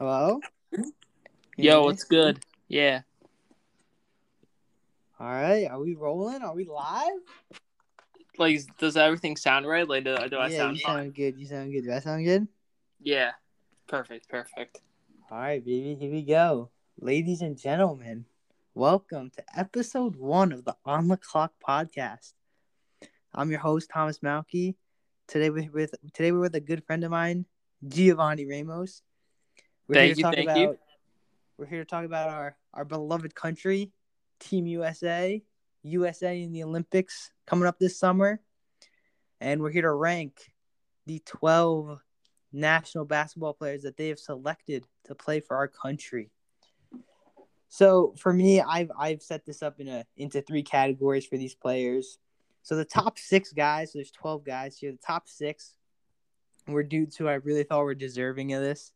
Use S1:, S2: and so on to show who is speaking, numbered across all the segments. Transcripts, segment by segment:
S1: Hello?
S2: Yo, what's good? Yeah.
S1: All right. Are we rolling? Are we live?
S2: Like, does everything sound right? Like, do, do I
S1: yeah,
S2: sound
S1: you
S2: fine?
S1: sound good. You sound good. Do I sound good?
S2: Yeah. Perfect. Perfect.
S1: All right, baby. Here we go. Ladies and gentlemen, welcome to episode one of the On the Clock podcast. I'm your host, Thomas Malky. Today we're with today we're with a good friend of mine, Giovanni Ramos. We're
S2: Thank you, thank
S1: about
S2: you.
S1: we're here to talk about our, our beloved country, Team USA, USA in the Olympics coming up this summer. And we're here to rank the 12 national basketball players that they have selected to play for our country. So for me, I've I've set this up in a into three categories for these players. So the top six guys, so there's 12 guys here. The top six were dudes who I really thought were deserving of this.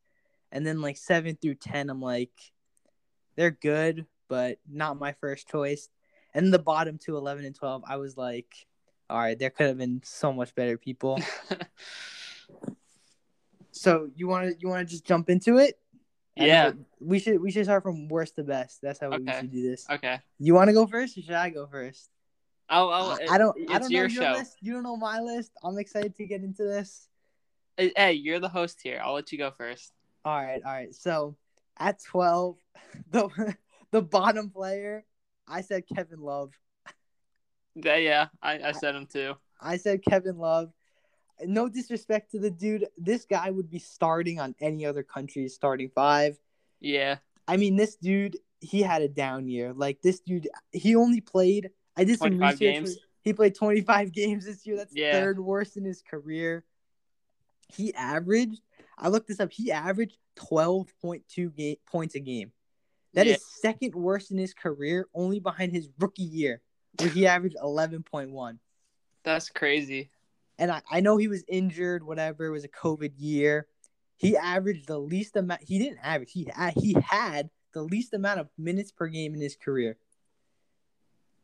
S1: And then like seven through ten, I'm like, they're good, but not my first choice. And the bottom two, 11 and 12, I was like, all right, there could have been so much better people. So you want to you want to just jump into it? And,
S2: Yeah.
S1: we should we should start from worst to best. That's how we should do this.
S2: okay.
S1: You want to go first, or should I go first?
S2: I'll, I'll,
S1: I I don't.
S2: It's
S1: I don't know
S2: your
S1: your
S2: show.
S1: list. You don't know my list. I'm excited to get into this.
S2: Hey, you're the host here. I'll let you go first.
S1: All right, all right. So at 12, the the bottom player, I said Kevin Love.
S2: Yeah, yeah. I, I said him too.
S1: I said Kevin Love. No disrespect to the dude. This guy would be starting on any other country's starting five.
S2: Yeah.
S1: I mean, this dude, he had a down year. Like this dude, he only played. I did some research.
S2: games.
S1: He played 25 games this year. That's
S2: Yeah.
S1: third worst in his career. He averaged. I looked this up. He averaged 12.2 ga- points a game. That is
S2: Yeah.
S1: second worst in his career, only behind his rookie year, where he averaged 11.1.
S2: That's crazy.
S1: And I, I know he was injured, whatever. It was a COVID year. He averaged the least amount. He didn't average. He had, he had the least amount of minutes per game in his career.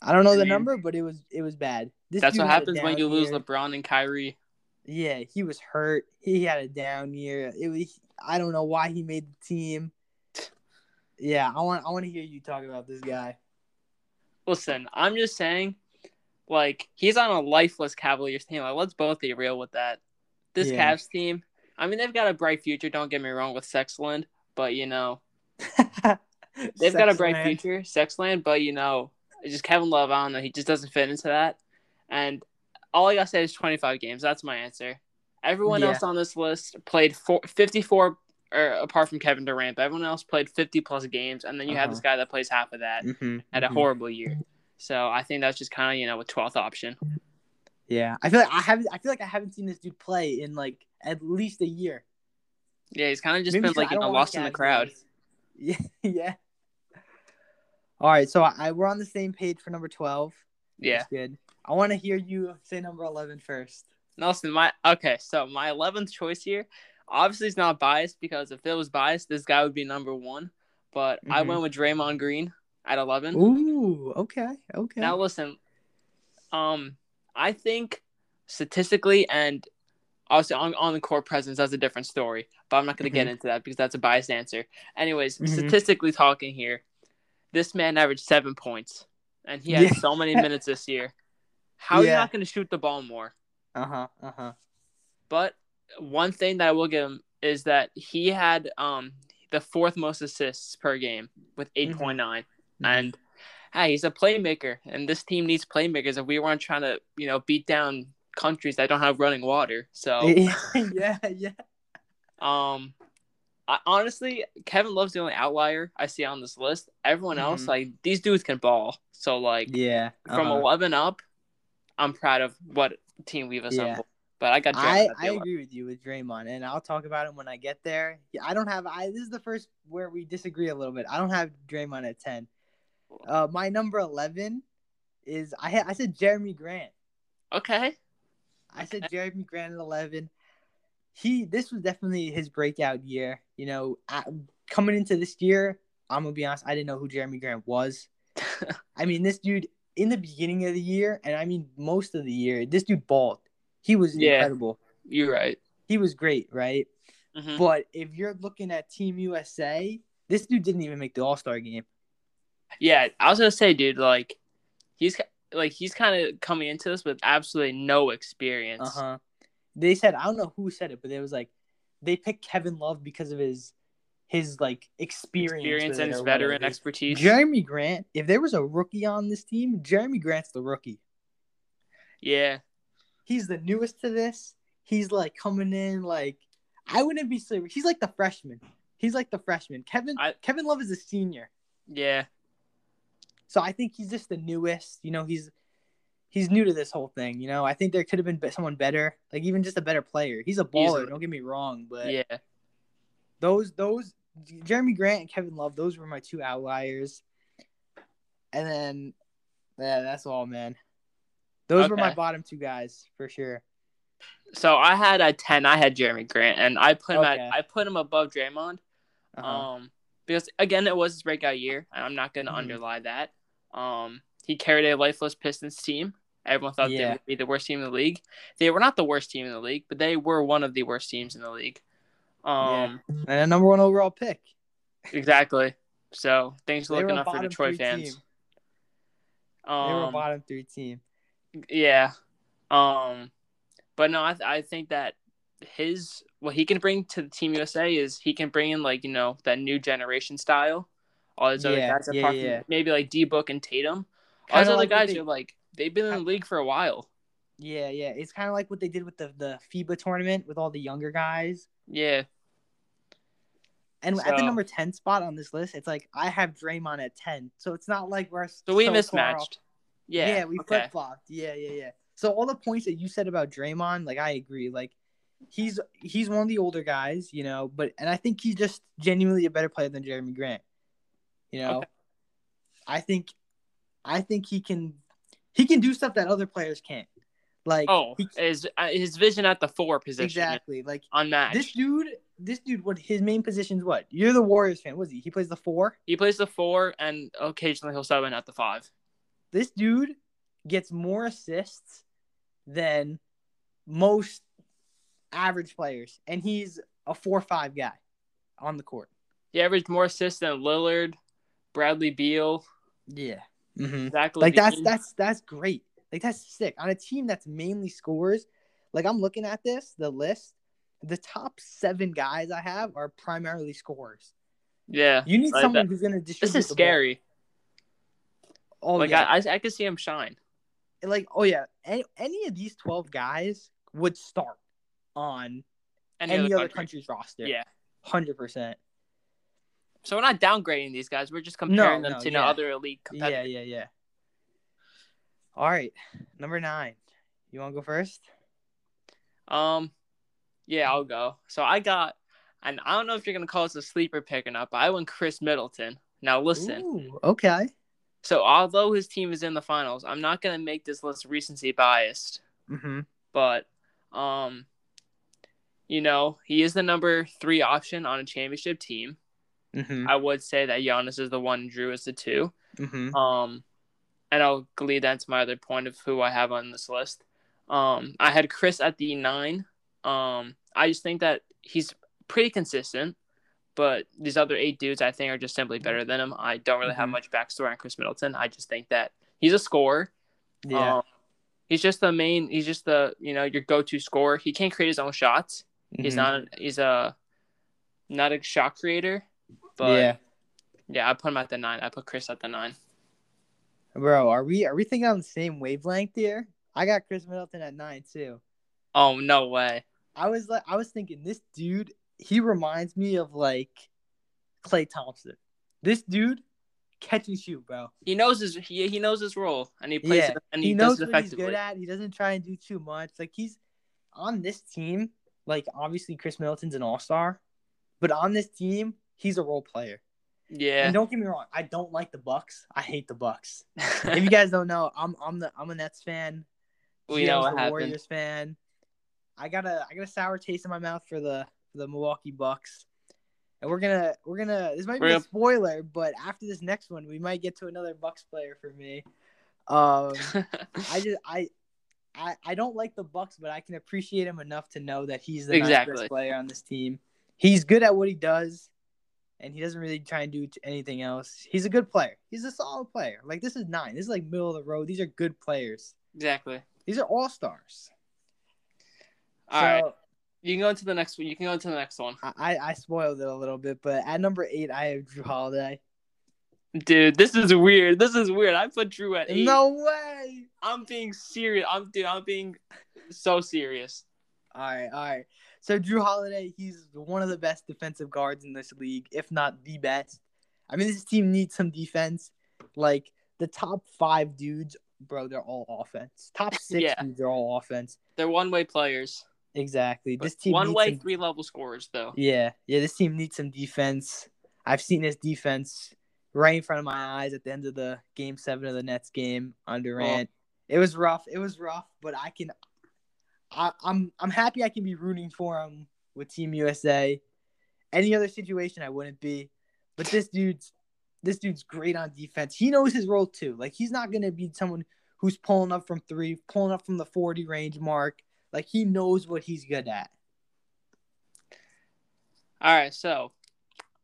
S1: I don't know
S2: I
S1: the
S2: mean,
S1: number, but it was it was bad. This
S2: That's what happens when you lose
S1: year.
S2: LeBron and Kyrie.
S1: Yeah, he was hurt. He had a down year. It was I don't know why he made the team. Yeah, I want I want to hear you talk about this guy.
S2: Listen, I'm just saying, like, he's on a lifeless Cavaliers team. Like, let's both be real with that. This
S1: Yeah.
S2: Cavs team, I mean, they've got a bright future. Don't get me wrong with Sexton, but you know, they've got a bright
S1: Sexton.
S2: future, Sexton. But you know, it's just Kevin Love. I don't know. He just doesn't fit into that. And all I gotta say is 25 games. That's my answer. Everyone
S1: Yeah.
S2: else on this list played four, 54, or apart from Kevin Durant, but everyone else played 50 plus games. And then you have
S1: Uh-huh.
S2: this guy that plays half of that
S1: Mhm,
S2: at a
S1: mhm.
S2: horrible year. So I think that's just kind of you know a 12th option.
S1: Yeah, I feel like I haven't. I feel like I haven't seen this dude play in like at least a year.
S2: Yeah, he's kind of just
S1: Maybe
S2: been like you know lost in the crowd.
S1: Yeah, yeah. All right, so I, we're on the same page for number twelve.
S2: Yeah.
S1: That's good. I want to hear you say number 11 first.
S2: Nelson, my okay, so my eleventh choice here, obviously it's not biased because if it was biased, this guy would be number one. But I
S1: Mhm.
S2: went with Draymond Green at eleven.
S1: Ooh, okay, okay.
S2: Now listen, um, I think statistically and obviously on, on the court presence that's a different story. But I'm not going to get
S1: Mhm.
S2: into that because that's a biased answer. Anyways,
S1: Mhm.
S2: statistically talking here, this man averaged seven points, and he had
S1: Yeah.
S2: so many minutes this year. How are you not going to shoot the ball more?
S1: Uh huh. Uh huh.
S2: But one thing that I will give him is that he had um the fourth most assists per game with 8.9.
S1: Mm-hmm.
S2: And hey, he's a playmaker, and this team needs playmakers. If we weren't trying to, you know, beat down countries that don't have running water, so
S1: yeah, yeah.
S2: um, I, honestly, Kevin Love's the only outlier I see on this list. Everyone else,
S1: Mhm.
S2: like these dudes, can ball. So like
S1: Yeah.
S2: from
S1: uh-huh.
S2: 11 up, I'm proud of what team we've assembled. But I got
S1: I,
S2: Draymond at
S1: I agree with you with Draymond, and I'll talk about him when I get there. Yeah, I don't have. I this is the first where we disagree a little bit. I don't have Draymond at ten. Uh, my number eleven is I had I said Jerami Grant.
S2: Okay.
S1: I said Jerami Grant at eleven. He this was definitely his breakout year. You know, coming into this year, I'm gonna be honest. I didn't know who Jerami Grant was. I mean, this dude in the beginning of the year, and I mean most of the year, this dude balled. He was
S2: Yeah.
S1: incredible.
S2: You're right.
S1: He was great, right?
S2: Mhm.
S1: But if you're looking at Team USA, this dude didn't even make the All Star game.
S2: Yeah, I was gonna say, dude, like he's like he's kind of coming into this with absolutely no experience.
S1: Uh huh. They said I don't know who said it, but it was like they picked Kevin Love because of his his like experience,
S2: Experience and his veteran
S1: whatever.
S2: expertise.
S1: Jerami Grant, if there was a rookie on this team, Jerami Grant's the rookie.
S2: yeah,
S1: He's the newest to this. He's like coming in like I wouldn't be so he's like the freshman. He's like the freshman. Kevin
S2: I-
S1: Kevin Love is a senior.
S2: yeah,
S1: So I think he's just the newest. You know, he's he's new to this whole thing. You know, I think there could have been someone better, like even just a better player. He's a baller.
S2: Easily.
S1: Don't get me wrong, but
S2: yeah.
S1: those those Jerami Grant and Kevin Love, those were my two outliers. And then, yeah, that's all, man. Those were my bottom two guys for sure.
S2: So I had a ten, I had Jerami Grant, and I put him
S1: Okay.
S2: at I put him above Draymond.
S1: Uh-huh.
S2: Um, because again, it was his breakout year, and I'm not gonna
S1: Mhm.
S2: underlie that. Um, he carried a lifeless Pistons team. Everyone thought they would be the worst team in the league. They were not the worst team in the league, but they were one of the worst teams in the league. Um,
S1: and a number one overall pick.
S2: exactly. So things
S1: They were
S2: looking up for Detroit fans.
S1: team. They were a
S2: Um,
S1: bottom three team.
S2: Yeah. Um, but no, I, th- I think that his what he can bring to the Team USA is he can bring in like you know that new generation style. All other
S1: Yeah,
S2: guys,
S1: yeah, yeah.
S2: from maybe like D Book and Tatum. All
S1: Kinda
S2: those other
S1: like
S2: guys
S1: they-
S2: are like they've been in the league for a while.
S1: Yeah, yeah. It's kind of like what they did with the the FIBA tournament with all the younger guys.
S2: Yeah,
S1: And at the number ten spot on this list, it's like I have Draymond at ten, so it's not like we're
S2: so we mismatched. Yeah,
S1: Yeah, we
S2: okay.
S1: flip flopped. Yeah, yeah, yeah. So all the points that you said about Draymond, like I agree. Like he's he's one of the older guys, you know, but and I think he's just genuinely a better player than Jerami Grant. You know,
S2: Okay.
S1: I think I think he can he can do stuff that other players can't. Like
S2: Oh,
S1: he-
S2: his uh, his vision at the four position
S1: exactly. Like
S2: unmatched.
S1: this dude, this dude, what his main position is? what? You're the Warriors fan. Was he? He plays the four.
S2: he plays the four, and occasionally he'll sub in at the five.
S1: This dude gets more assists than most average players, and he's a four-five guy on the court.
S2: He averaged more assists than Lillard, Bradley Beal,
S1: Yeah. Mm-hmm.
S2: Zach
S1: Like that's that's that's great. Like that's sick on a team that's mainly scores. Like I'm looking at this, the list. The top seven guys I have are primarily scorers.
S2: yeah.
S1: You need
S2: Like
S1: someone
S2: that-
S1: who's gonna distribute.
S2: This is
S1: the ball.
S2: scary.
S1: Oh
S2: like
S1: yeah.
S2: I, I, I could see him shine.
S1: like oh yeah. Any, any of these twelve guys would start on
S2: Any,
S1: any,
S2: other,
S1: other
S2: country.
S1: country's roster.
S2: Yeah.
S1: hundred percent.
S2: So we're not downgrading these guys. We're just comparing them
S1: no,
S2: to
S1: yeah.
S2: other elite
S1: Yeah, yeah, yeah. All right, number nine. You want to go first?
S2: Um, yeah, I'll go. So I got, and I don't know if you're gonna call this a sleeper pick or not, but I went Khris Middleton. Now listen.
S1: Ooh, okay.
S2: So although his team is in the finals, I'm not gonna make this list recency biased.
S1: Mm-hmm.
S2: but um you know he is the number three option on a championship team
S1: Mm-hmm.
S2: i would say that Giannis is the one jrue is the two
S1: Mm-hmm.
S2: um and i'll lead that to my other point of who i have on this list um i had khris at the nine um i just think that he's pretty consistent but these other eight dudes i think are just simply better than him i don't really have
S1: Mhm.
S2: much backstory on khris middleton i just think that he's a scorer
S1: Yeah.
S2: um, he's just the main. He's just the you know your go-to scorer. He can't create his own shots. He's
S1: Mhm.
S2: not. He's a not a shot creator. But
S1: yeah,
S2: yeah, I put him at the nine. I put Khris at the nine.
S1: Bro. Are we are we thinking on the same wavelength here? I got Khris Middleton at nine too.
S2: Oh no way.
S1: I was like, I was thinking this dude. He reminds me of like Klay Thompson. This dude catch and shoot, bro.
S2: He knows his he, he knows his role and he plays
S1: Yeah,
S2: it and he,
S1: he
S2: does
S1: knows what he's good at. He doesn't try and do too much. Like he's on this team. Like obviously Khris Middleton's an all star, but on this team he's a role player.
S2: Yeah.
S1: And don't get me wrong, I don't like the Bucks. I hate the Bucks. if you guys don't know, I'm I'm the I'm a Nets fan.
S2: we know what happened.
S1: Warriors fan. I got a I got a sour taste in my mouth for the for the Milwaukee Bucks. And we're gonna we're gonna this might be a spoiler, but after this next one, we might get to another Bucks player for me. Um I just I I, I don't like the Bucks, but I can appreciate him enough to know that he's the
S2: Exactly.
S1: best player on this team. he's good at what he does, and he doesn't really try and do anything else. He's a good player. He's a solid player. Like this is nine. This is like middle of the road. These are good players.
S2: Exactly.
S1: These are all stars.
S2: All right. You can go into the next one. You can go into the next one.
S1: I, I spoiled it a little bit, but at number eight, I have Jrue Holiday.
S2: Dude, this is weird. This is weird. I put Jrue at eight.
S1: No way.
S2: I'm being serious. I'm dude. I'm being so serious.
S1: All right, all right. So Jrue Holiday, he's one of the best defensive guards in this league, if not the best. I mean, this team needs some defense. Like the top five dudes, bro, they're all offense. Top six
S2: Yeah.
S1: dudes are all offense.
S2: They're one way players.
S1: Exactly.
S2: But
S1: This team
S2: one way,
S1: some-
S2: three level scorers though.
S1: Yeah, yeah. This team needs some defense. I've seen this defense right in front of my eyes at the end of the game seven of the Nets game on Durant. It was rough. It was rough, but I can. I, I'm I'm happy I can be rooting for him with Team USA. Any other situation, I wouldn't be. But this dude's this dude's great on defense. He knows his role too. Like he's not gonna be someone who's pulling up from three, pulling up from the forty range mark. Like he knows what he's good at.
S2: All right, so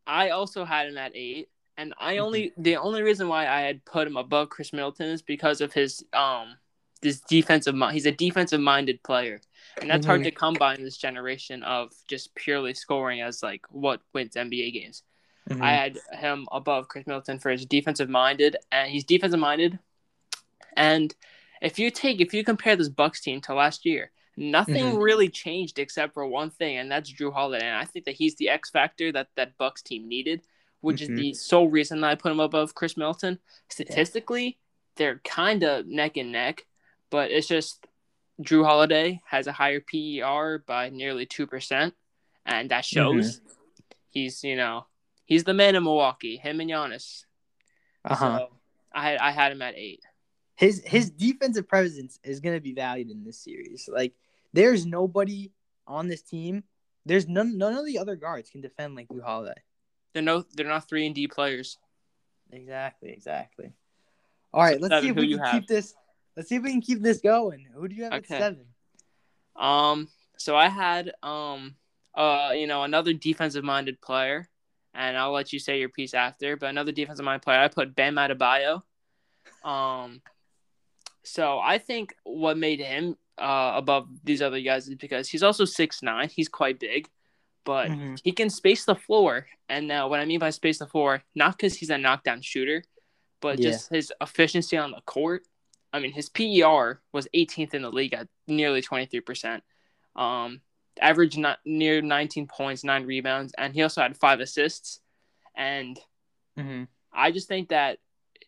S2: I also had him at eight, and I only the only reason why I had put him above Khris Middleton is because of his um this defensive mind. He's a defensive minded player, and that's hard
S1: Mhm.
S2: to come by in this generation of just purely scoring as like what wins NBA games. I had him above Khris Middleton for his defensive minded, and he's defensive minded. And if you take if you compare this Bucks team to last year, nothing
S1: Mhm.
S2: really changed except for one thing, and that's Jrue Holiday. And I think that he's the X factor that that Bucks team needed, which
S1: Mhm.
S2: is the sole reason that I put him above Khris Middleton. Statistically, they're kind of neck and neck, but it's just Jrue Holiday has a higher PER by nearly two percent, and that shows. He's you know he's the man in Milwaukee. Him and Giannis.
S1: Uh huh.
S2: So I had I had him at eight.
S1: his his defensive presence is going to be valued in this series. Like there's nobody on this team. There's none none of the other guards can defend like Jrue Holiday.
S2: They're no they're not three and D players.
S1: Exactly, exactly. All right,
S2: So,
S1: let's see if
S2: who
S1: we
S2: you
S1: can keep this. Let's see if we can keep this going. Who do you have
S2: Okay.
S1: at seven?
S2: Um, so I had um uh you know another defensive minded player, and I'll let you say your piece after. But another defensive minded player, I put Bam Adebayo. Um, so I think what made him uh above these other guys is because he's also six nine. He's quite big, but
S1: Mhm.
S2: he can space the floor. And now, what I mean by space the floor, not because he's a knockdown shooter, but
S1: Yeah.
S2: just his efficiency on the court. I mean, his PER was 18th in the league at nearly 23%. Um, average not near 19 points, nine rebounds, and he also had five assists. And
S1: Mm-hmm.
S2: I just think that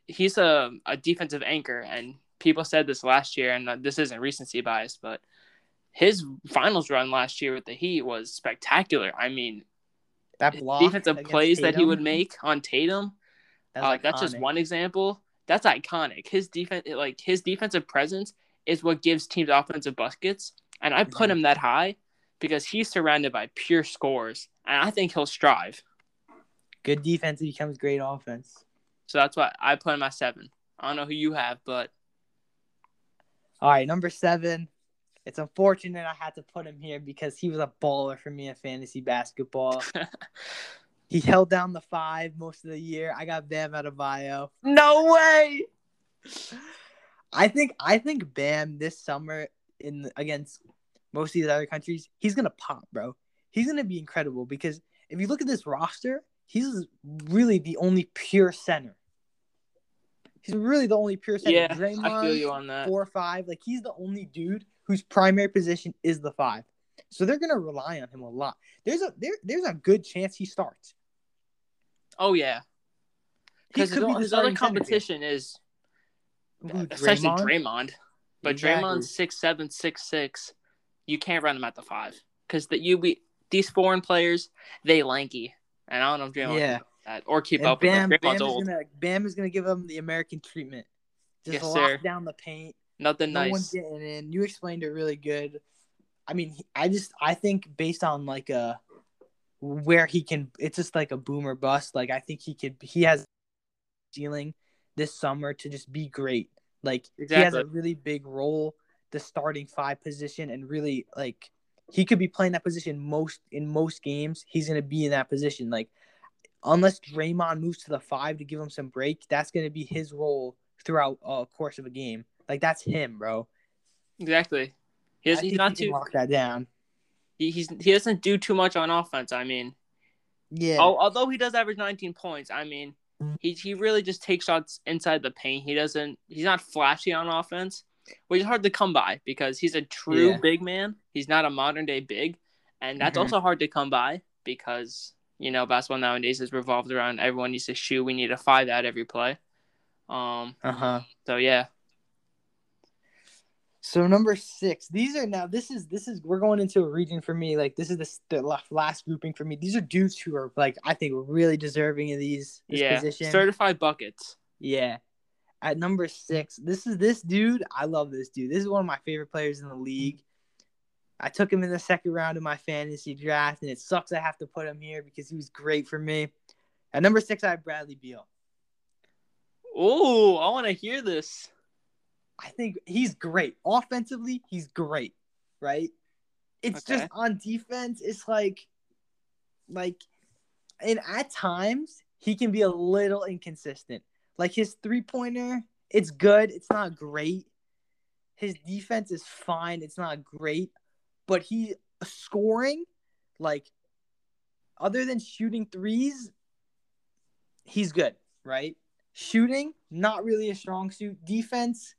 S2: he's a, a defensive anchor, and people said this last year, and this isn't recency bias, but his finals run last year with the Heat was spectacular. I mean,
S1: That block
S2: defensive plays that he would make on Tatum,
S1: that's,
S2: uh, that's just one example. That's iconic. His defense, like his defensive presence, is what gives teams offensive buckets, and I put him that high because he's surrounded by pure scores, and I think he'll strive.
S1: Good defense becomes great offense.
S2: So that's why I put him at seven. I don't know who you have, but
S1: All right, number seven. It's unfortunate I had to put him here because he was a baller for me in fantasy basketball. he held down the five most of the year. I got Bam Adebayo.
S2: no way.
S1: I think I think Bam this summer in against most of these other countries, he's gonna pop, bro. He's gonna be incredible because if you look at this roster, he's really the only pure center. He's really the only pure center.
S2: Yeah, I feel you on that.
S1: four or five. Like he's the only dude whose primary position is the five. So they're gonna rely on him a lot. There's a there, there's a good chance he starts.
S2: Oh yeah, because
S1: could be the
S2: his other competition is
S1: Who, uh,
S2: essentially
S1: Draymond?
S2: Draymond, but
S1: Exactly.
S2: Draymond's six seven, six six. You can't run him at the five because that you be these foreign players they lanky, and I don't know if Draymond
S1: Yeah.
S2: that or keep
S1: And
S2: up
S1: Bam,
S2: with
S1: Bam is
S2: old,
S1: gonna Bam is gonna give him the American treatment. Just
S2: Yes,
S1: lock
S2: sir.
S1: down the paint.
S2: nothing
S1: No one's getting in. You explained it really good. I mean, I just I think based on like a where he can, it's just like a boomer bust. Like I think he could. He has ceiling this summer to just be great. Like he has a really big role, the starting five position, and really like he could be playing that position most in most games. He's gonna be in that position. Like unless Draymond moves to the five to give him some break, that's gonna be his role throughout a uh, course of a game. Like that's him, bro.
S2: Exactly. He's, he's not too
S1: lock that down.
S2: He he's he doesn't do too much on offense. I mean,
S1: yeah.
S2: Although he does average 19 points, I mean, he he really just takes shots inside the paint. He doesn't. He's not flashy on offense, which is hard to come by because he's a true yeah. big man. He's not a modern day big, and that's mm-hmm. also hard to come by because you know basketball nowadays is revolved around everyone needs to shoot. We need a five out every play. Um.
S1: Uh huh.
S2: So yeah.
S1: So number six, these are now. This is this is we're going into a region for me. Like this is the, the last grouping for me. These are dudes who are like I think really deserving of these.
S2: yeah, position. certified buckets.
S1: Yeah. At number six, this is this dude. I love this dude. This is one of my favorite players in the league. I took him in the second round of my fantasy draft, and it sucks I have to put him here because he was great for me. At number six, I have Bradley Beal.
S2: Oh, I want to hear this.
S1: I think he's great. Offensively, he's great, right? It's okay. just on defense, it's like like and at times he can be a little inconsistent. Like his three-pointer, it's good, it's not great. His defense is fine, it's not great, but he scoring like other than shooting threes, he's good, right? Shooting, not really a strong suit. Defense,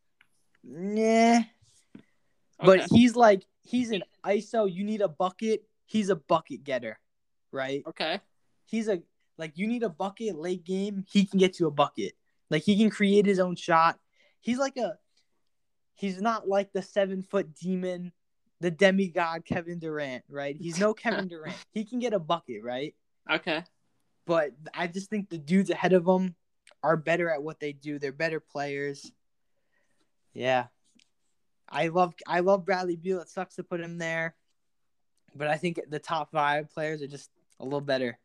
S1: Nah. But he's like he's an ISO. You need a bucket. He's a bucket getter, right?
S2: Okay.
S1: He's a like you need a bucket late game. He can get you a bucket. Like he can create his own shot. He's like a. He's not like the seven foot demon, the demigod Kevin Durant, right? He's no Kevin Durant. He can get a bucket, right?
S2: Okay.
S1: But I just think the dudes ahead of him are better at what they do. They're better players. Yeah. I love I love Bradley Beal. It sucks to put him there, but I think the top five players are just a little better.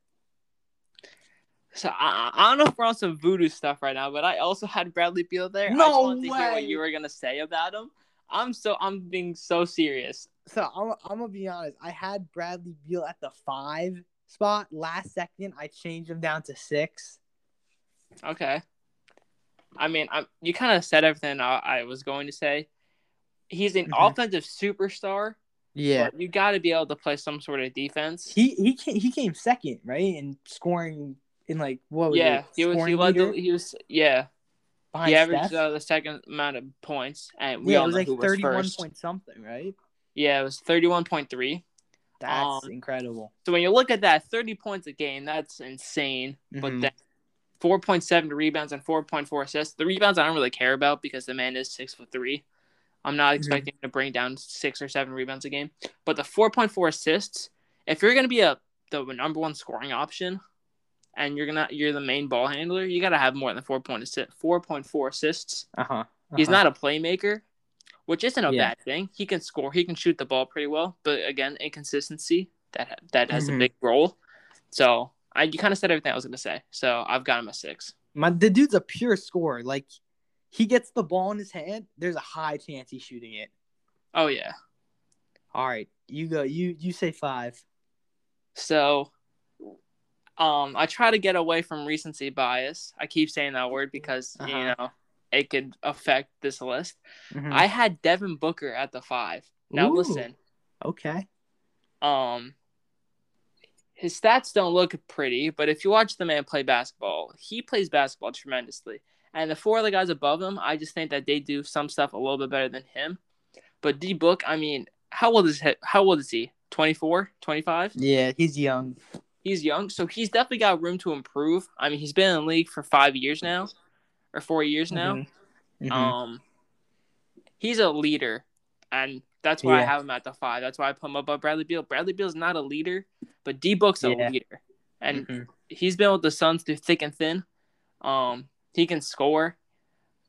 S2: So I, I don't know if we're on some voodoo stuff right now, but I also had Bradley Beal there.
S1: No
S2: I just
S1: wanted way.
S2: to hear what you were gonna say about him. I'm so I'm being so serious.
S1: So I'm, I'm gonna be honest. I had Bradley Beal at the five spot. Last second, I changed him down to six.
S2: Okay. I mean, I'm, you kind of said everything I, I, was going to say. He's an mm-hmm. offensive superstar.
S1: Yeah,
S2: you got to be able to play some sort of defense.
S1: He he came, he came second, right, in scoring in like what?
S2: yeah,
S1: it?
S2: he was he led the, he was yeah. Behind he averaged uh, the second amount of points, and we
S1: yeah,
S2: all
S1: it was
S2: like
S1: thirty-one point something, right?
S2: Yeah, it was thirty-one point three.
S1: That's um, incredible.
S2: So when you look at that, thirty points a game, that's insane. Mm-hmm. But then 4.7 rebounds and 4.4 assists. The rebounds I don't really care about because the man is six foot three. I'm not mm-hmm. expecting mm-hmm. to bring down six or seven rebounds a game. But the 4.4 assists, if you're gonna be a the number one scoring option, and you're gonna you're the main ball handler, you gotta have more than four point assist, 4.4 assists.
S1: Uh-huh. uh-huh.
S2: He's not a playmaker, which isn't a yeah. bad thing. He can score, he can shoot the ball pretty well, but again, inconsistency that that has mm-hmm. a big role. So I you kind of said everything I was gonna say, so I've got him a six.
S1: My the dude's a pure scorer. Like he gets the ball in his hand, there's a high chance he's shooting it.
S2: Oh yeah.
S1: All right, you go. You you say five.
S2: So, um, I try to get away from recency bias. I keep saying that word because uh-huh. you know it could affect this list. Mm-hmm. I had Devin Booker at the five. Now Ooh, listen.
S1: Okay.
S2: Um, his stats don't look pretty, but if you watch the man play basketball, he plays basketball tremendously. And the four other guys above him, I just think that they do some stuff a little bit better than him. But D Book, I mean, how old is he? How old is he? 24, 25?
S1: Yeah, he's young.
S2: He's young, so he's definitely got room to improve. I mean, he's been in the league for five years now, or four years now. Mm-hmm. Mm-hmm. Um, he's a leader, and that's why yeah. I have him at the five. That's why I put him above Bradley Beal. Bradley Beal's not a leader, but D Book's a yeah. leader, and mm-hmm. he's been with the Suns through thick and thin. Um, he can score.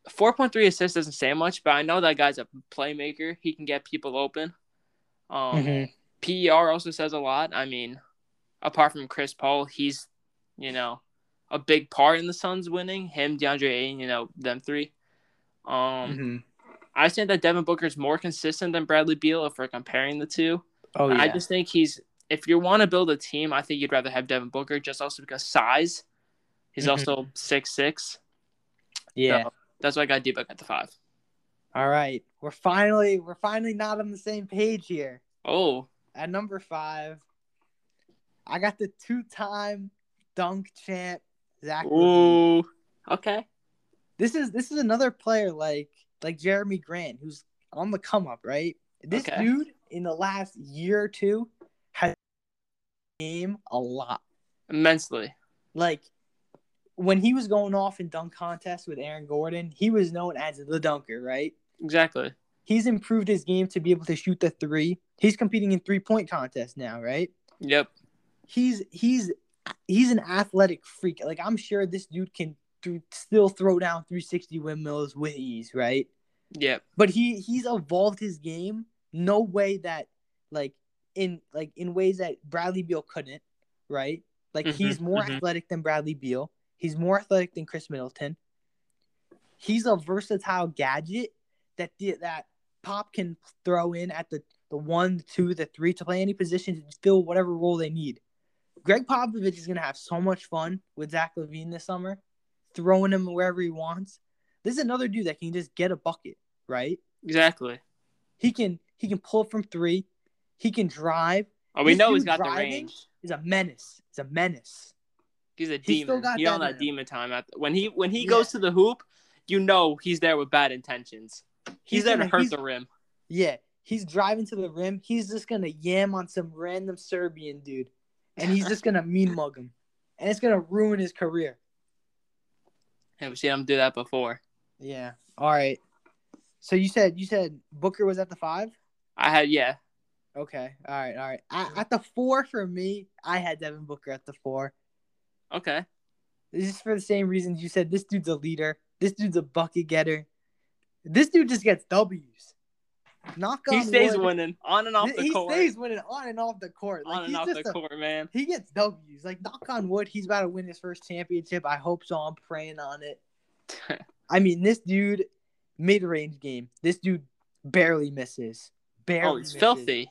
S2: Four point three assists doesn't say much, but I know that guy's a playmaker. He can get people open. Um, mm-hmm. PER also says a lot. I mean, apart from Chris Paul, he's you know a big part in the Suns winning. Him, DeAndre Ayton, you know them three. Um, mm-hmm. I think that Devin Booker is more consistent than Bradley Beal if we're comparing the two.
S1: Oh yeah.
S2: I just think he's if you want to build a team, I think you'd rather have Devin Booker just also because size. He's
S1: Mhm.
S2: also six six.
S1: yeah.
S2: So that's why I got D Book at the five.
S1: All right. We're finally we're finally not on the same page here.
S2: Oh,
S1: At number five, I got the two-time dunk champ Zach.
S2: Ooh, okay.
S1: This is this is another player like like Jerami Grant who's on the come up, right? This
S2: Okay.
S1: dude in the last year or two has game a lot.
S2: Immensely.
S1: Like when he was going off in dunk contests with Aaron Gordon, he was known as the dunker, right?
S2: Exactly.
S1: He's improved his game to be able to shoot the three. He's competing in three point contests now, right?
S2: Yep.
S1: He's he's he's an athletic freak. Like I'm sure this dude can th- still throw down 360 windmills with ease, right?
S2: Yeah.
S1: But he he's evolved his game no way that like in like in ways that Bradley Beal couldn't, right? Like
S2: Mhm,
S1: he's more
S2: mhm.
S1: athletic than Bradley Beal. He's more athletic than Khris Middleton. He's a versatile gadget that the, that Pop can throw in at the the one, the two, the three to play any position to fill whatever role they need. Gregg Popovich is gonna have so much fun with Zach LaVine this summer, throwing him wherever he wants. This is another dude that can just get a bucket, right?
S2: Exactly.
S1: He can he can pull from three. He can drive.
S2: Oh, we
S1: This
S2: know he's got the range.
S1: He's a menace. He's a menace.
S2: He's a
S1: He's still
S2: demon.
S1: got
S2: He on
S1: that
S2: that
S1: in him.
S2: demon time. At when he when he
S1: Yeah.
S2: goes to the hoop, you know he's there with bad intentions. He's, there to
S1: gonna-
S2: hurt the rim.
S1: Yeah, he's driving to the rim. He's just gonna yam on some random Serbian dude, and he's just gonna mean mug him, and it's gonna ruin his career.
S2: Have seen him do that before.
S1: Yeah. All right. So you said you said Booker was at the five.
S2: I had yeah.
S1: Okay. All right. All right. At, at the four for me, I had Devin Booker at the four.
S2: Okay.
S1: This is for the same reasons you said. This dude's a leader. This dude's a bucket getter. This dude just gets W's. Knock on
S2: He stays
S1: wood.
S2: winning on and off the
S1: he
S2: court.
S1: He stays winning on and off the court. Like
S2: on and
S1: he's
S2: off the
S1: a,
S2: court, man.
S1: he gets W's. Like knock on wood, he's about to win his first championship. I hope so. I'm praying on it. I mean, this dude, mid range game. This dude barely misses. Barely.
S2: oh, he's
S1: misses.
S2: filthy.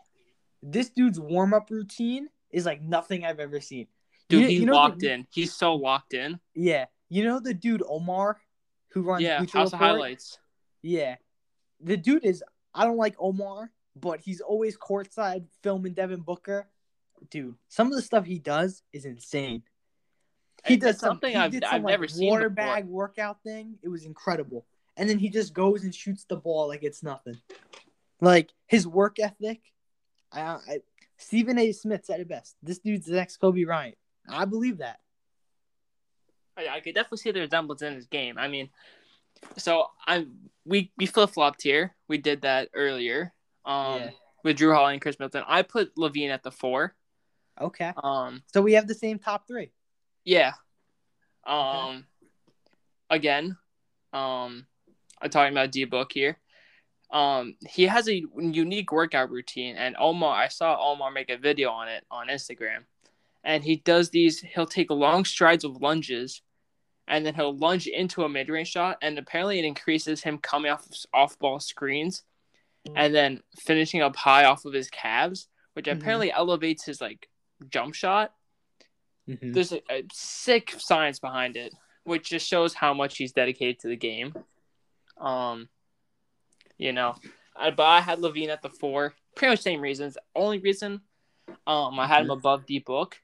S1: This dude's warm up routine is like nothing I've ever seen.
S2: Dude,
S1: You-
S2: he's
S1: you know
S2: locked
S1: the-
S2: in. He's so locked in.
S1: Yeah, you know the dude Omar, who runs
S2: Yeah, House of Highlights.
S1: Yeah, the dude is. I don't like Omar, but he's always courtside filming Devin Booker. Dude, some of the stuff he does is insane. He does some-
S2: something
S1: he
S2: I've,
S1: did
S2: I've
S1: like,
S2: never seen
S1: water
S2: before.
S1: bag workout thing. It was incredible, and then he just goes and shoots the ball like it's nothing. Like his work ethic. I, I Stephen A. Smith said it best. This dude's the next Kobe Bryant. I believe that.
S2: I, I could definitely see the resemblance in his game. I mean, so I'm we we flip flopped here. We did that earlier. Um,
S1: Yeah.
S2: with Jrue Holiday and Khris Middleton. I put LaVine at the four.
S1: Okay,
S2: Um,
S1: so we have the same top three.
S2: yeah. Um, again, um, I'm talking about D Book here. Um, he has a unique workout routine, and Omar, I saw Omar make a video on it on Instagram, and he does these. He'll take long strides of lunges, and then he'll lunge into a mid range shot, and apparently it increases him coming off off ball screens, and then finishing up high off of his calves, which
S1: Mhm.
S2: apparently elevates his like jump shot
S1: Mm-hmm.
S2: there's a, a sick science behind it, which just shows how much he's dedicated to the game. Um, you know, I, but I had LaVine at the four, pretty much same reasons. Only reason, um, I had him above D Book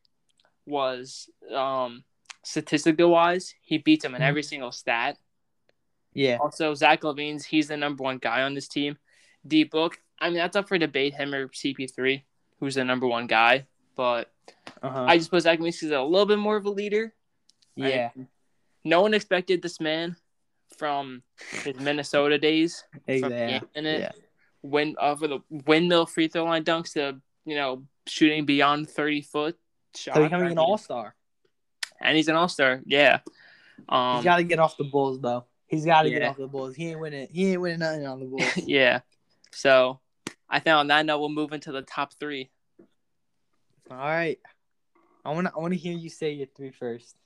S2: was um statistically wise, he beats him in every single stat.
S1: Yeah.
S2: Also, Zach LaVine's he's the number one guy on this team. D Book, I mean that's up for debate. Him or CP3, who's the number one guy, but
S1: Uh-huh.
S2: I just put Zach LaVine because a little bit more of a leader.
S1: yeah.
S2: No one expected this man from his Minnesota days.
S1: Exactly. Yeah.
S2: win uh, for the windmill free throw line dunks to you know shooting beyond thirty foot shot.
S1: So becoming an all star.
S2: And he's an all star. Yeah. Um,
S1: He's got to get off the Bulls though. He's got to get off the Bulls. He ain't winning. He ain't winning nothing on the Bulls.
S2: yeah. So I think on that note, we'll move into the top three.
S1: All right. I want to. I want to hear you say your three first.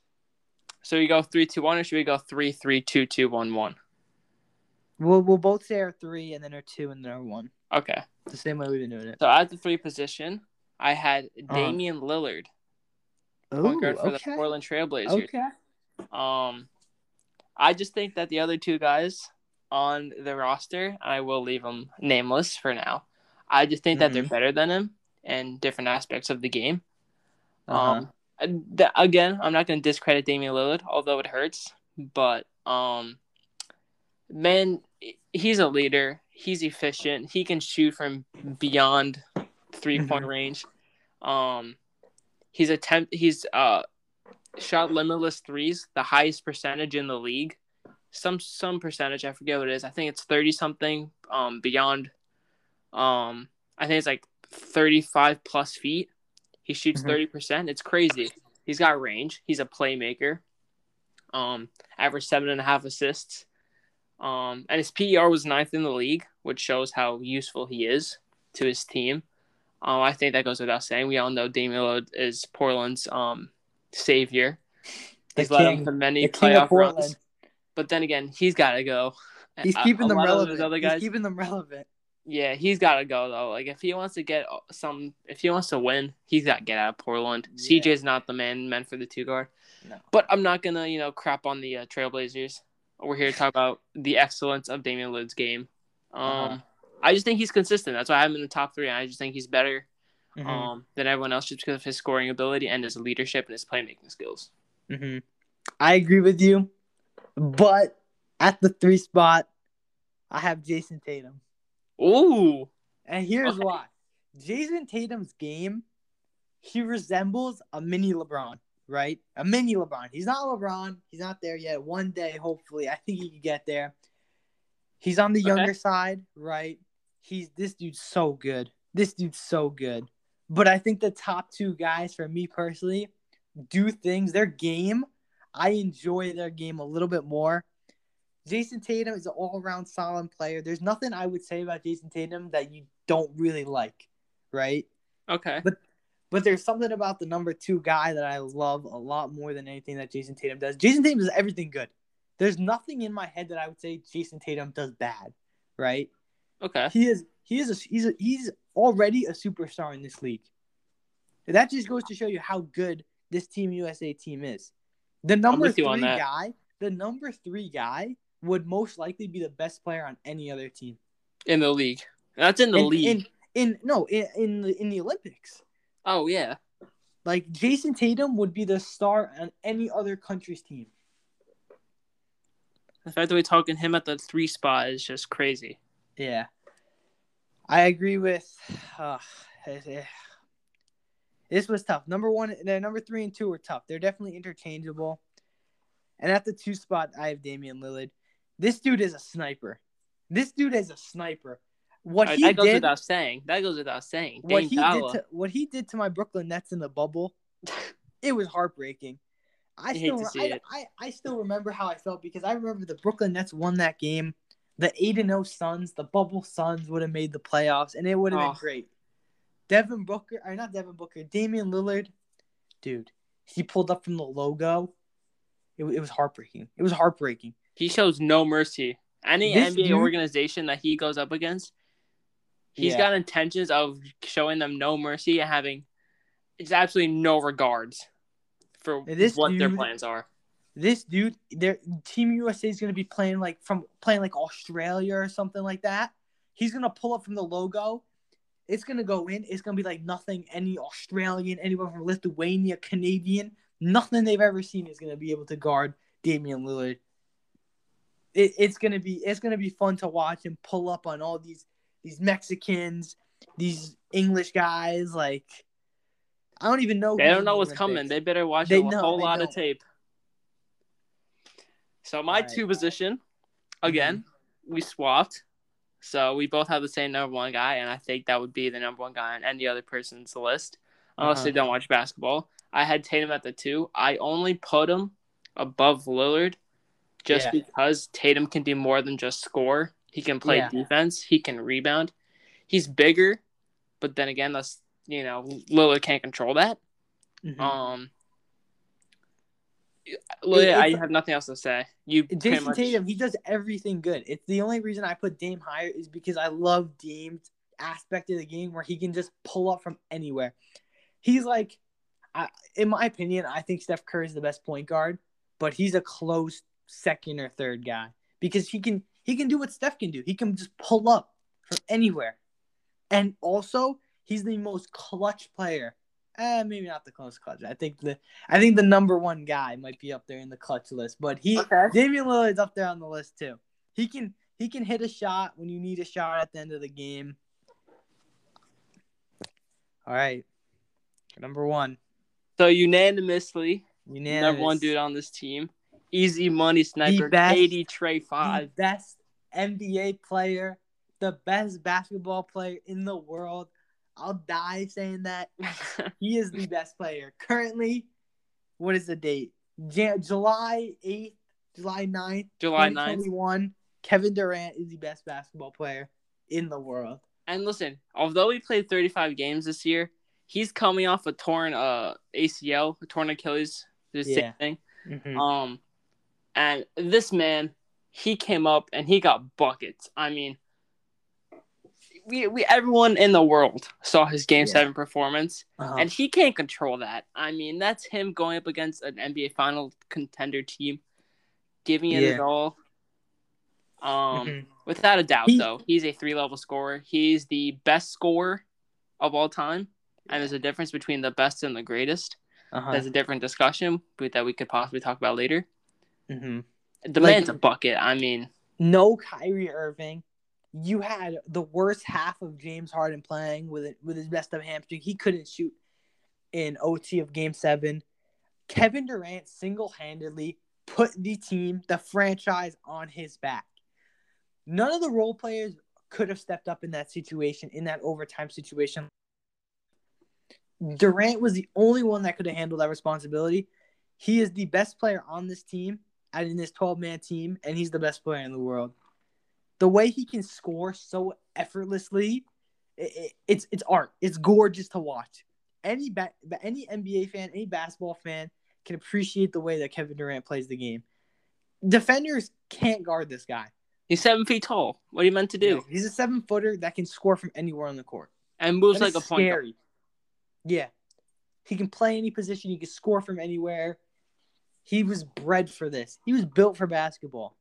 S2: So you go three, two, one, or should we go three, three, two, two, one, one?
S1: We'll we'll both say our three and then our two and then our one.
S2: Okay.
S1: The same way we've been doing it.
S2: So at the three position, I had
S1: Uh-huh.
S2: Damian
S1: Ooh,
S2: point guard for
S1: okay.
S2: the Portland Trailblazers.
S1: Okay.
S2: Um, I just think that the other two guys on the roster, I will leave them nameless for now. I just think that they're
S1: Mhm.
S2: better than him in different aspects of the game.
S1: Uh-huh.
S2: Um, th- again, I'm not going to discredit Damian Lillard, although it hurts. But um, man, he's a leader. He's efficient. He can shoot from beyond three point range. Um, he's attempt. He's uh shot limitless threes, the highest percentage in the league. Some some percentage, I forget what it is. I think it's thirty something. Um, beyond. Um, I think it's like thirty five plus feet. He shoots
S1: Mhm.
S2: 30 percent. It's crazy. He's got range. He's a playmaker. Um, averaged seven and a half assists. Um, and his PER was ninth in the league, which shows how useful he is to his team. Um, I think that goes without saying. We all know Damian Lillard is Portland's um savior.
S1: The
S2: He's led them to many
S1: The
S2: playoff runs. But then again, he's got to go.
S1: He's keeping
S2: a
S1: them relevant.
S2: Other
S1: He's
S2: guys,
S1: keeping them relevant.
S2: yeah, he's got to go though. Like if he wants to get some, if he wants to win, he's got to get out of Portland.
S1: Yeah.
S2: CJ's not the man meant for the two guard.
S1: No.
S2: But I'm not gonna, you know, crap on the uh, Trailblazers. We're here to talk about the excellence of Damian Lillard's game. Um,
S1: Uh-huh.
S2: I just think he's consistent. That's why I'm in the top three. I just think he's better
S1: Mhm.
S2: um, than everyone else just because of his scoring ability and his leadership and his playmaking skills.
S1: hmm I agree with you, but at the three spot, I have Jayson Tatum,
S2: Ooh,
S1: and here's
S2: Okay.
S1: why: Jayson Tatum's game, he resembles a mini LeBron, right? A mini LeBron. He's not LeBron. He's not there yet. One day, hopefully, I think he could get there. He's on the
S2: Okay.
S1: younger side, right? He's this dude's so good. This dude's so good. But I think the top two guys for me personally do things. Their game, I enjoy their game a little bit more. Jayson Tatum is an all around solid player. There's nothing I would say about Jayson Tatum that you don't really like, right?
S2: okay.
S1: But there's something about the number two guy that I love a lot more than anything that Jayson Tatum does. Jayson Tatum does everything good. There's nothing in my head that I would say Jayson Tatum does bad, right?
S2: Okay.
S1: He is he is a, he's a, he's already a superstar in this league. That just goes to show you how good this Team USA team is. The number three guy, the number three guy would most likely be the best player on any other team.
S2: In the league. That's in the
S1: in,
S2: league.
S1: in in no in in the, in the Olympics.
S2: oh yeah.
S1: Like Jayson Tatum would be the star on any other country's team.
S2: The fact that we're talking him at the three spot is just crazy.
S1: Yeah, I agree with. Uh, eh, eh. this was tough. Number one, eh, the number three and two were tough. They're definitely interchangeable. And at the two spot, I have Damian Lillard. This dude is a sniper. This dude is a sniper. What
S2: Alright,
S1: he
S2: that goes
S1: did,
S2: without saying. That goes without saying.
S1: what he
S2: Dollar.
S1: did to what he did to my Brooklyn Nets in the bubble, it was heartbreaking. I
S2: hate
S1: still I. I, I still remember how I felt because I remember the Brooklyn Nets won that game. The eight and 0 Suns, the bubble Suns would have made the playoffs, and it would have
S2: Oh.
S1: been great. Devin Booker, or not Devin Booker, Damian Lillard, dude, he pulled up from the logo. It, it was heartbreaking. It was heartbreaking.
S2: He shows no mercy. Any
S1: This
S2: NBA
S1: dude-
S2: organization that he goes up against, he's
S1: Yeah.
S2: got intentions of showing them no mercy and having it's absolutely no regards for what their plans are.
S1: This dude, their Team USA is going to be playing like from playing like Australia or something like that. He's going to pull up from the logo. It's going to go in. It's going to be like nothing any Australian, anyone from Lithuania, Canadian, nothing they've ever seen is going to be able to guard Damian Lillard. It, it's going to be it's going to be fun to watch him pull up on all these these Mexicans, these English guys like I don't even know
S2: They don't know what's coming. They better watch
S1: They
S2: a whole lot of tape. So my
S1: Right.
S2: two position, again, we swapped. So we both have the same number one guy, and I think that would be the number one guy on any other person's list, unless
S1: Uh-huh.
S2: they don't watch basketball. I had Tatum at the two. I only put him above Lillard just
S1: Yeah.
S2: because Tatum can do more than just score. He can play
S1: Yeah.
S2: defense. He can rebound. He's bigger, but then again, that's you know Lillard can't control that.
S1: Mhm.
S2: Um, Literally,
S1: It-
S2: I have nothing else to say. You
S1: Jason
S2: much-
S1: Tatum, he does everything good. It's the only reason I put Dame higher is because I love Dame's aspect of the game where he can just pull up from anywhere. He's like, I, in my opinion, I think Steph Curry is the best point guard, but he's a close second or third guy because he can he can do what Steph can do. He can just pull up from anywhere, and also he's the most clutch player. Eh, maybe not the close clutch. I think the I think the number one guy might be up there in the clutch list, but he
S2: Okay.
S1: Damian Lillard's up there on the list too. He can he can hit a shot when you need a shot at the end of the game. All right, number one,
S2: So unanimously,
S1: unanimous.
S2: number one dude on this team, easy money sniper,
S1: best-
S2: KD Trey five.
S1: best NBA player, the best basketball player in the world. I'll die saying that. He is the best player currently. What is the date? Jan- July eighth, July 9th,
S2: July 9th.
S1: 2021. Kevin Durant is the best basketball player in the world.
S2: And listen, although he played 35 games this year, he's coming off a torn uh ACL, a torn Achilles, the
S1: Yeah.
S2: same thing.
S1: Mhm.
S2: Um, and this man, he came up and he got buckets. I mean, we we everyone in the world saw his Game
S1: Yeah.
S2: Seven performance,
S1: Uh-huh.
S2: and he can't control that. I mean, that's him going up against an NBA Final contender team, giving it
S1: Yeah.
S2: all. Um,
S1: Mhm.
S2: without a doubt,
S1: He-
S2: though, he's a three-level scorer. He's the best scorer of all time, and there's a difference between the best and the greatest.
S1: Uh-huh.
S2: That's a different discussion but that we could possibly talk about later.
S1: Mhm.
S2: The
S1: Like-
S2: man's a bucket. I mean,
S1: no Kyrie Irving. You had the worst half of James Harden playing with it with his messed up hamstring. He couldn't shoot in OT of Game Seven. Kevin Durant single handedly put the team, the franchise, on his back. None of the role players could have stepped up in that situation, in that overtime situation. Durant was the only one that could have handled that responsibility. He is the best player on this team and in this 12 man team, and he's the best player in the world. The way he can score so effortlessly, it, it- it's it's art. It's gorgeous to watch. Any ba- any NBA fan, any basketball fan can appreciate the way that Kevin Durant plays the game. Defenders can't guard this guy.
S2: he's seven feet tall. What are you meant to do?
S1: He's a seven footer that can score from anywhere on the court.
S2: And moves
S1: That
S2: like a point guard.
S1: Yeah, he can play any position. He can score from anywhere. He was bred for this. He was built for basketball.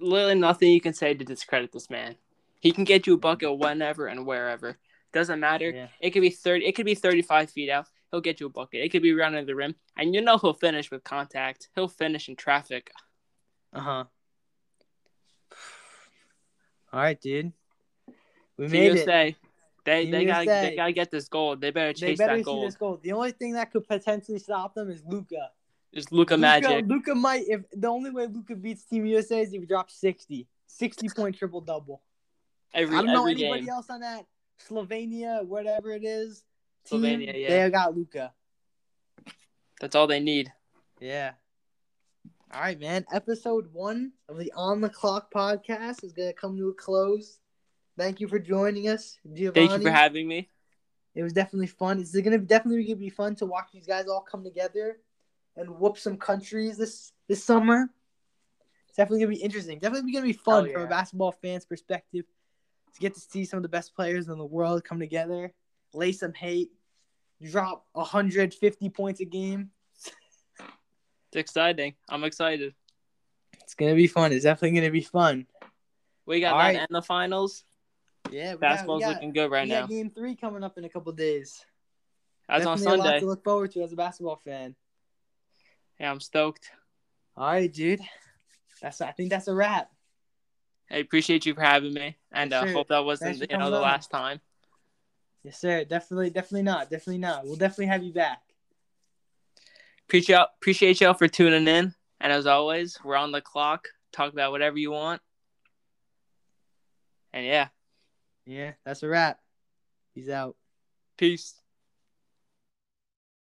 S2: Literally nothing you can say to discredit this man. He can get you a bucket whenever and wherever. Doesn't matter.
S1: Yeah.
S2: It could be thirty. It could be thirty-five feet out. He'll get you a bucket. It could be running the rim, and you know he'll finish with contact. He'll finish in traffic.
S1: Uh huh. All right, dude. We made it.
S2: They they gotta they gotta get this gold. They better
S1: They
S2: chase
S1: better
S2: that gold.
S1: this goal. The only thing that could potentially stop them is Luka.
S2: Just Luka magic.
S1: Luka might. If the only way Luka beats Team USA is if he drops 60. 60 point triple double.
S2: Every
S1: I don't know anybody
S2: game.
S1: else on that. Slovenia, whatever it is. Team,
S2: Slovenia, yeah.
S1: They got Luka.
S2: That's all they need.
S1: Yeah. All right, man. Episode one of the On the Clock podcast is gonna come to a close. Thank you for joining us, Giovanni.
S2: Thank you for having me.
S1: It was definitely fun. It's gonna definitely gonna be fun to watch these guys all come together and whoop some countries this this summer. It's definitely gonna be interesting. Definitely gonna be fun
S2: Hell
S1: from a basketball fan's perspective to get to see some of the best players in the world come together, lay some hate, drop 150 points a game.
S2: It's exciting. I'm excited.
S1: It's gonna be fun. It's definitely gonna be fun.
S2: We got
S1: All
S2: that
S1: right.
S2: and the finals.
S1: Yeah, got,
S2: Basketball's
S1: we got,
S2: looking good right now.
S1: got game three coming up in a couple days.
S2: That's on
S1: Definitely a lot
S2: Sunday.
S1: to look forward to as a basketball fan.
S2: Yeah, I'm stoked.
S1: All right, dude. That's I think that's a wrap.
S2: I appreciate you for having me, and
S1: Yes,
S2: uh, hope that wasn't
S1: Thanks
S2: you know the
S1: on.
S2: last time.
S1: Yes, sir. Definitely, definitely not. Definitely not. We'll definitely have you back.
S2: Appreciate y'all, appreciate y'all for tuning in, and as always, we're on the clock. Talk about whatever you want, and yeah,
S1: Yeah, that's a wrap. He's out.
S2: peace.